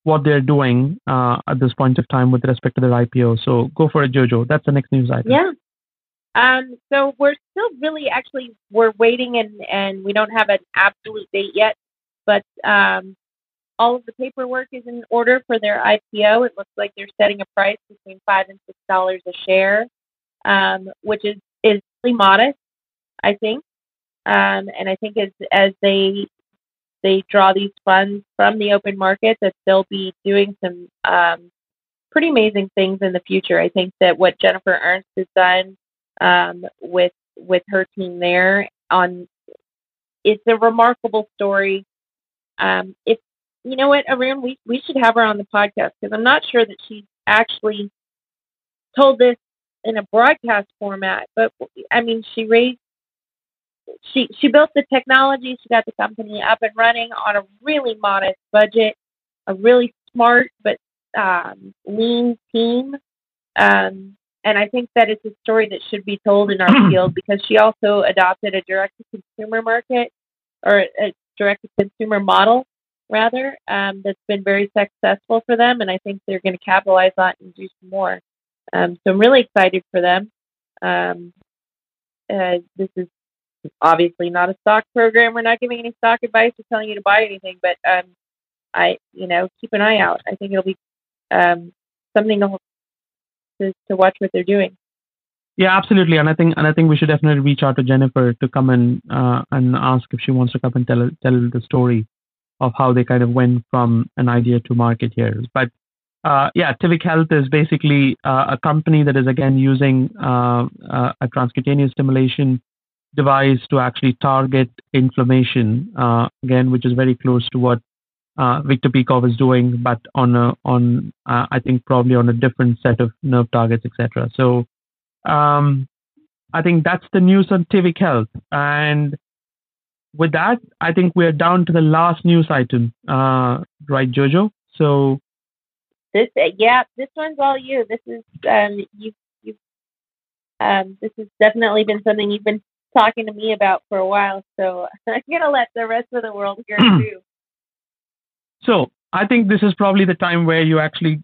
S1: what they're doing uh, at this point of time with respect to their IPO. So go for it, Jojo. That's the next news item.
S2: Yeah. Um, so we're still really actually we're waiting and and we don't have an absolute date yet, but um, all of the paperwork is in order for their IPO. It looks like they're setting a price between five and six dollars a share, um, which is is really modest, I think. Um, and I think as as they they draw these funds from the open market, that they'll be doing some um, pretty amazing things in the future. I think that what Jennifer Ernst has done um, with with her team there. On it's a remarkable story. Um, you know what, Arun, we we should have her on the podcast because I'm not sure that she's actually told this in a broadcast format. But I mean, she raised she she built the technology. She got the company up and running on a really modest budget, a really smart but um, lean team. Um, and I think that it's a story that should be told in our (clears throat) field because she also adopted a direct to consumer market or a direct to consumer model rather um, that's been very successful for them and I think they're going to capitalize on it and do some more. Um, so I'm really excited for them. Um, uh, this is obviously not a stock program. We're not giving any stock advice or telling you to buy anything, but um, I, you know, keep an eye out. I think it'll be um, something to to, to watch what they're doing.
S1: Yeah, absolutely, and I think and I think we should definitely reach out to Jennifer to come and uh, and ask if she wants to come and tell tell the story of how they kind of went from an idea to market here. But uh, yeah, Tivic Health is basically uh, a company that is again using uh, uh a transcutaneous stimulation device to actually target inflammation uh, again, which is very close to what uh, Victor Pikov is doing, but on a, on uh, I think probably on a different set of nerve targets, etc. So um, I think that's the news on Tivic Health. And with that, I think we're down to the last news item, uh, right, Jojo? So
S2: this, yeah, this one's all you. This is um, you, you, um, this has definitely been something you've been talking to me about for a while. So (laughs) I'm gonna let the rest of the world hear (clears throat) too.
S1: So I think this is probably the time where you actually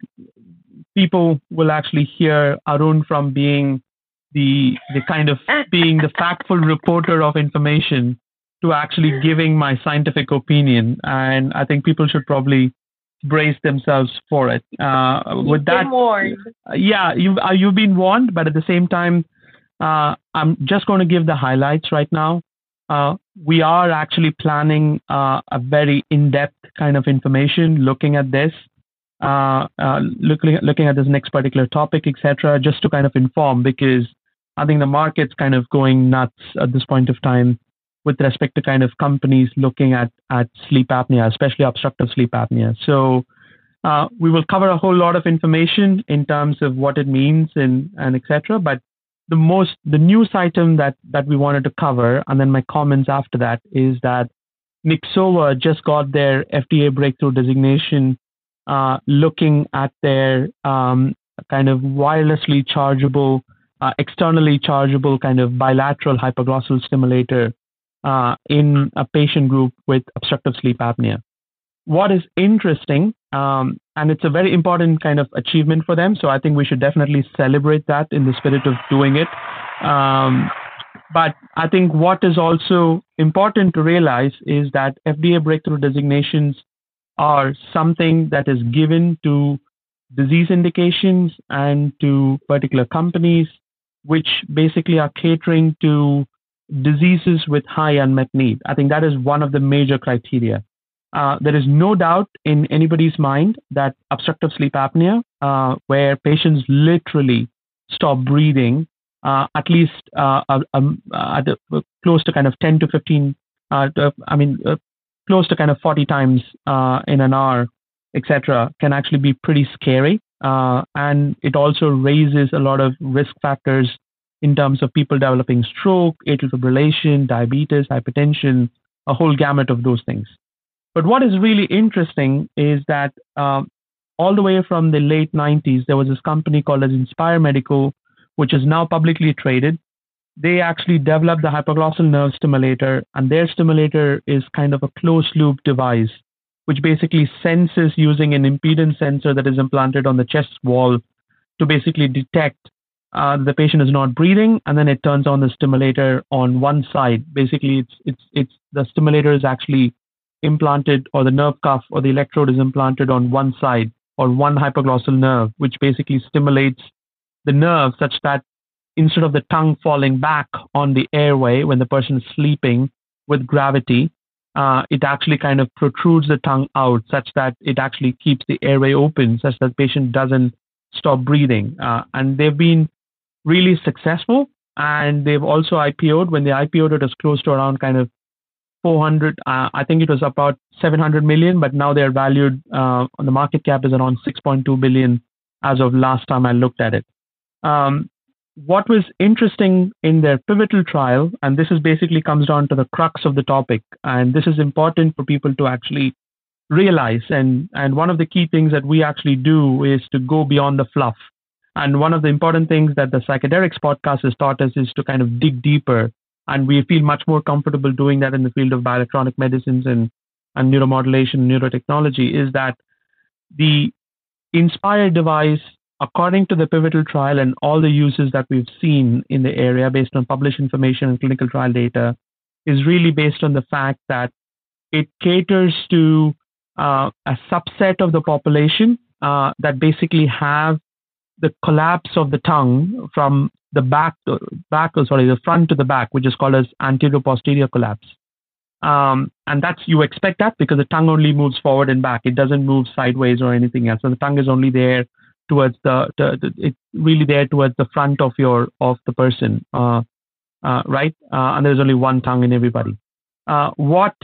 S1: people will actually hear Arun from being the the kind of (laughs) being the factful reporter of information to actually giving my scientific opinion. And I think people should probably brace themselves for it. Uh, with that,
S2: warned.
S1: yeah, you've uh, you've been warned, but at the same time, uh, I'm just going to give the highlights right now. Uh, we are actually planning uh, a very in-depth kind of information looking at this, uh, uh, looking looking at this next particular topic, etc., just to kind of inform because I think the market's kind of going nuts at this point of time with respect to kind of companies looking at at sleep apnea, especially obstructive sleep apnea. So. Uh, we will cover a whole lot of information in terms of what it means and, and etc. But the most the news item that that we wanted to cover, and then my comments after that is that Nyxoah just got their FDA breakthrough designation, uh, looking at their um, kind of wirelessly chargeable, uh, externally chargeable kind of bilateral hypoglossal stimulator uh, in a patient group with obstructive sleep apnea. What is interesting, um, and it's a very important kind of achievement for them, so I think we should definitely celebrate that in the spirit of doing it. Um, but I think what is also important to realize is that FDA breakthrough designations are something that is given to disease indications and to particular companies, which basically are catering to diseases with high unmet need. I think that is one of the major criteria. Uh, there is no doubt in anybody's mind that obstructive sleep apnea, uh, where patients literally stop breathing uh, at least uh, um, uh, close to kind of 10 to 15, uh, I mean, close to kind of 40 times in an hour, etc., can actually be pretty scary. and it also raises a lot of risk factors in terms of people developing stroke, atrial fibrillation, diabetes, hypertension, a whole gamut of those things. But what is really interesting is that um, all the way from the late 90s, there was this company called as Inspire Medical, which is now publicly traded. They actually developed the hypoglossal nerve stimulator, and their stimulator is kind of a closed loop device, which basically senses using an impedance sensor that is implanted on the chest wall to basically detect uh, the patient is not breathing, and then it turns on the stimulator on one side. Basically, it's it's it's the stimulator is actually implanted or the nerve cuff or the electrode is implanted on one side or one hypoglossal nerve, which basically stimulates the nerve such that instead of the tongue falling back on the airway when the person is sleeping with gravity, uh, it actually kind of protrudes the tongue out such that it actually keeps the airway open such that the patient doesn't stop breathing. Uh, and they've been really successful and they've also IPO'd. When they IPO'd, it was close to around kind of 400 uh, i think it was about 700 million but now they're valued uh, the market cap is around 6.2 billion as of last time i looked at it. Um, what was interesting in their pivotal trial and this is basically comes down to the crux of the topic and this is important for people to actually realize and and one of the key things that we actually do is to go beyond the fluff. And one of the important things that the psychedelics podcast has taught us is to kind of dig deeper and we feel much more comfortable doing that in the field of bioelectronic medicines and, and neuromodulation, neurotechnology, is that the Inspire device, according to the pivotal trial and all the uses that we've seen in the area based on published information and clinical trial data, is really based on the fact that it caters to uh, a subset of the population uh, that basically have the collapse of the tongue from the back, back, sorry, the front to the back, which is called as anterior posterior collapse. Um, and that's you expect that because the tongue only moves forward and back. It doesn't move sideways or anything else. So the tongue is only there towards the, the, the it's really there towards the front of your of the person, uh, uh, right? Uh, and there's only one tongue in everybody. Uh, what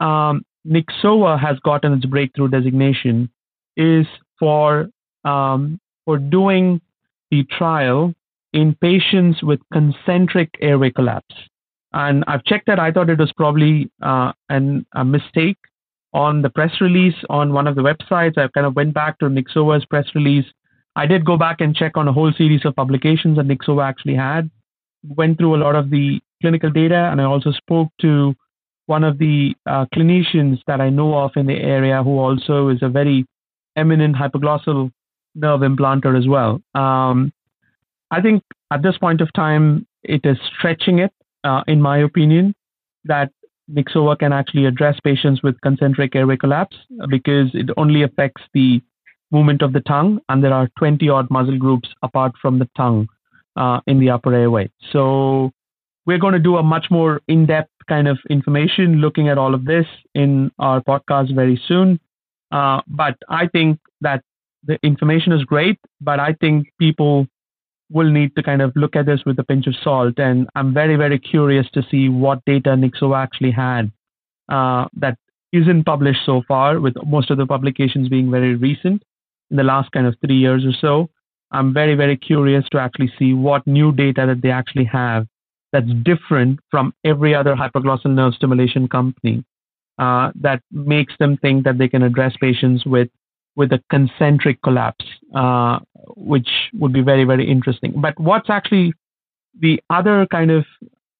S1: um, Nyxoah has gotten its breakthrough designation is for um, for doing the trial in patients with concentric airway collapse. And I've checked that. I thought it was probably uh, an, a mistake on the press release on one of the websites. I kind of went back to Nyxoah's press release. I did go back and check on a whole series of publications that Nyxoah actually had. Went through a lot of the clinical data, and I also spoke to one of the uh, clinicians that I know of in the area who also is a very eminent hypoglossal nerve implanter as well. Um, I think at this point of time, it is stretching it, uh, in my opinion, that Nyxoah can actually address patients with concentric airway collapse because it only affects the movement of the tongue, and there are 20 odd muscle groups apart from the tongue uh, in the upper airway. So we're going to do a much more in-depth kind of information looking at all of this in our podcast very soon. Uh, but I think that the information is great, but I think people will need to kind of look at this with a pinch of salt. And I'm very, very curious to see what data Nyxoah actually had uh, that isn't published so far, with most of the publications being very recent in the last kind of three years or so. I'm very, very curious to actually see what new data that they actually have that's different from every other hypoglossal nerve stimulation company uh, that makes them think that they can address patients with with a concentric collapse, uh, which would be very, very interesting. But what's actually the other kind of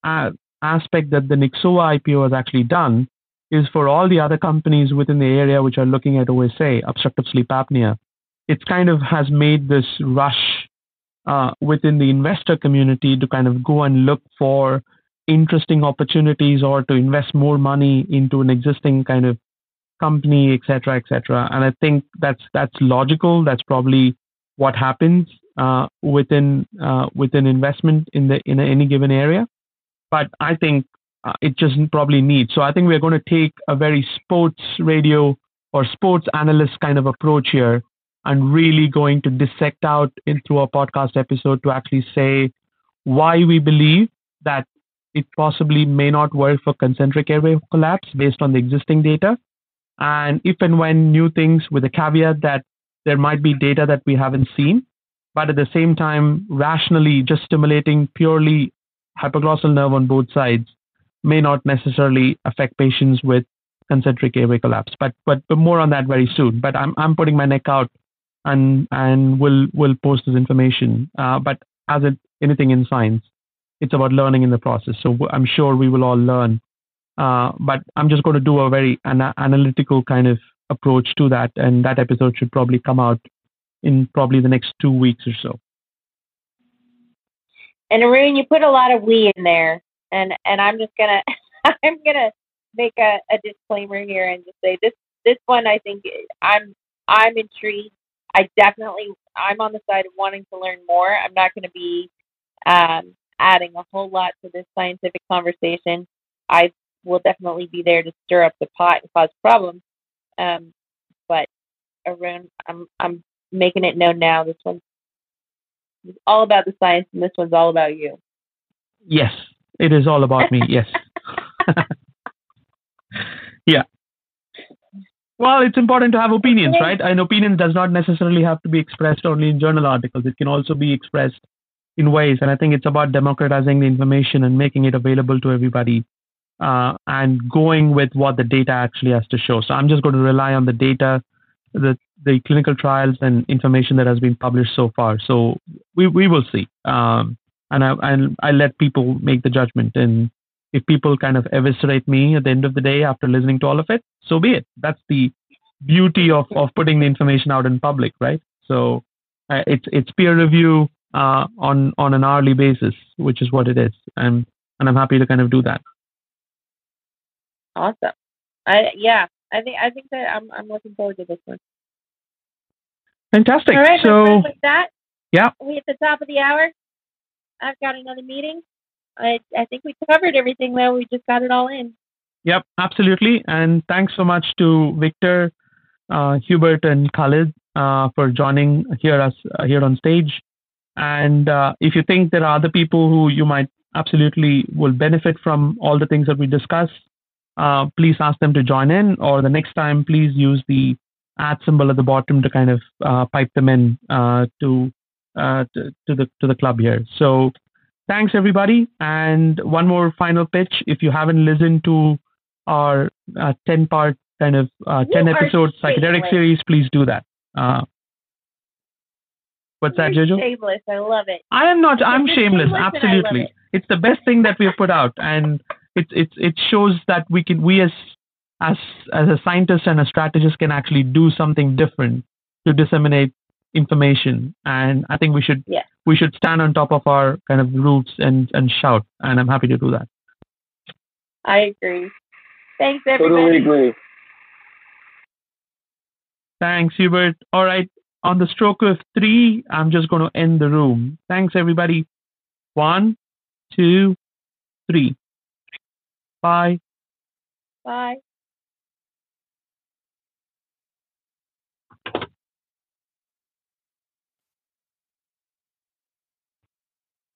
S1: uh, aspect that the Nyxoah IPO has actually done is for all the other companies within the area which are looking at OSA, obstructive sleep apnea, it kind of has made this rush uh, within the investor community to kind of go and look for interesting opportunities or to invest more money into an existing kind of company, etc., etc. And I think that's that's logical. That's probably what happens uh, within uh, within investment in the in any given area. But I think uh, it just probably needs. So I think we're going to take a very sports radio or sports analyst kind of approach here, and really going to dissect out into a podcast episode to actually say why we believe that it possibly may not work for concentric airway collapse based on the existing data and if and when new things with a caveat that there might be data that we haven't seen, but at the same time, rationally just stimulating purely hypoglossal nerve on both sides may not necessarily affect patients with concentric airway collapse. But but, but more on that very soon. But I'm I'm putting my neck out and and will will post this information. Uh, but as it anything in science, it's about learning in the process. So I'm sure we will all learn uh, but I'm just going to do a very ana- analytical kind of approach to that, and that episode should probably come out in probably the next two weeks or so.
S2: And Arun, you put a lot of we in there, and and I'm just gonna (laughs) I'm gonna make a, a disclaimer here and just say this this one I think I'm I'm intrigued. I definitely I'm on the side of wanting to learn more. I'm not going to be um, adding a whole lot to this scientific conversation. I will definitely be there to stir up the pot and cause problems. Um, but Arun, I'm I'm making it known now. This one's all about the science, and this one's all about you.
S1: Yes, it is all about me. Yes. (laughs) (laughs) yeah. Well, it's important to have opinions, right? An opinion does not necessarily have to be expressed only in journal articles. It can also be expressed in ways, and I think it's about democratizing the information and making it available to everybody uh, and going with what the data actually has to show. So I'm just going to rely on the data, the the clinical trials and information that has been published so far. So we we will see, um, and I and I let people make the judgment. And if people kind of eviscerate me at the end of the day after listening to all of it, so be it. That's the beauty of of putting the information out in public, right? So uh, it's it's peer review uh, on on an hourly basis, which is what it is, and and I'm happy to kind of do that.
S2: Awesome. I yeah. I think I think that I'm I'm looking forward to this one.
S1: Fantastic.
S2: All right.
S1: So
S2: with that,
S1: yeah,
S2: we at the top of the hour. I've got another meeting. I I think we covered everything though. We just got it all in.
S1: Yep, absolutely. And thanks so much to Victor, uh, Hubert, and Khalid uh, for joining here us uh, here on stage. And uh, if you think there are other people who you might absolutely will benefit from all the things that we discussed, uh, please ask them to join in, or the next time, please use the at symbol at the bottom to kind of uh, pipe them in uh, to, uh, to, to the to the club here. So thanks everybody, and one more final pitch. If you haven't listened to our uh, ten part kind of uh, ten episode psychedelic series, please do that. What's
S2: You're
S1: that, Jojo?
S2: Shameless, I love it.
S1: I am not. I'm shameless.
S2: shameless and I love
S1: Absolutely,
S2: it.
S1: it's the best thing that we have put out, and it it it shows that we can we as as as a scientist and a strategist can actually do something different to disseminate information and i think we should
S2: Yeah.
S1: we should stand on top of our kind of roots and and shout and i'm happy to do that
S2: I agree. Thanks, everybody.
S5: Totally agree.
S1: Thanks, Hubert. All right. On the stroke of three, I'm just going to end the room. Thanks, everybody. One, two, three. Bye.
S2: Bye.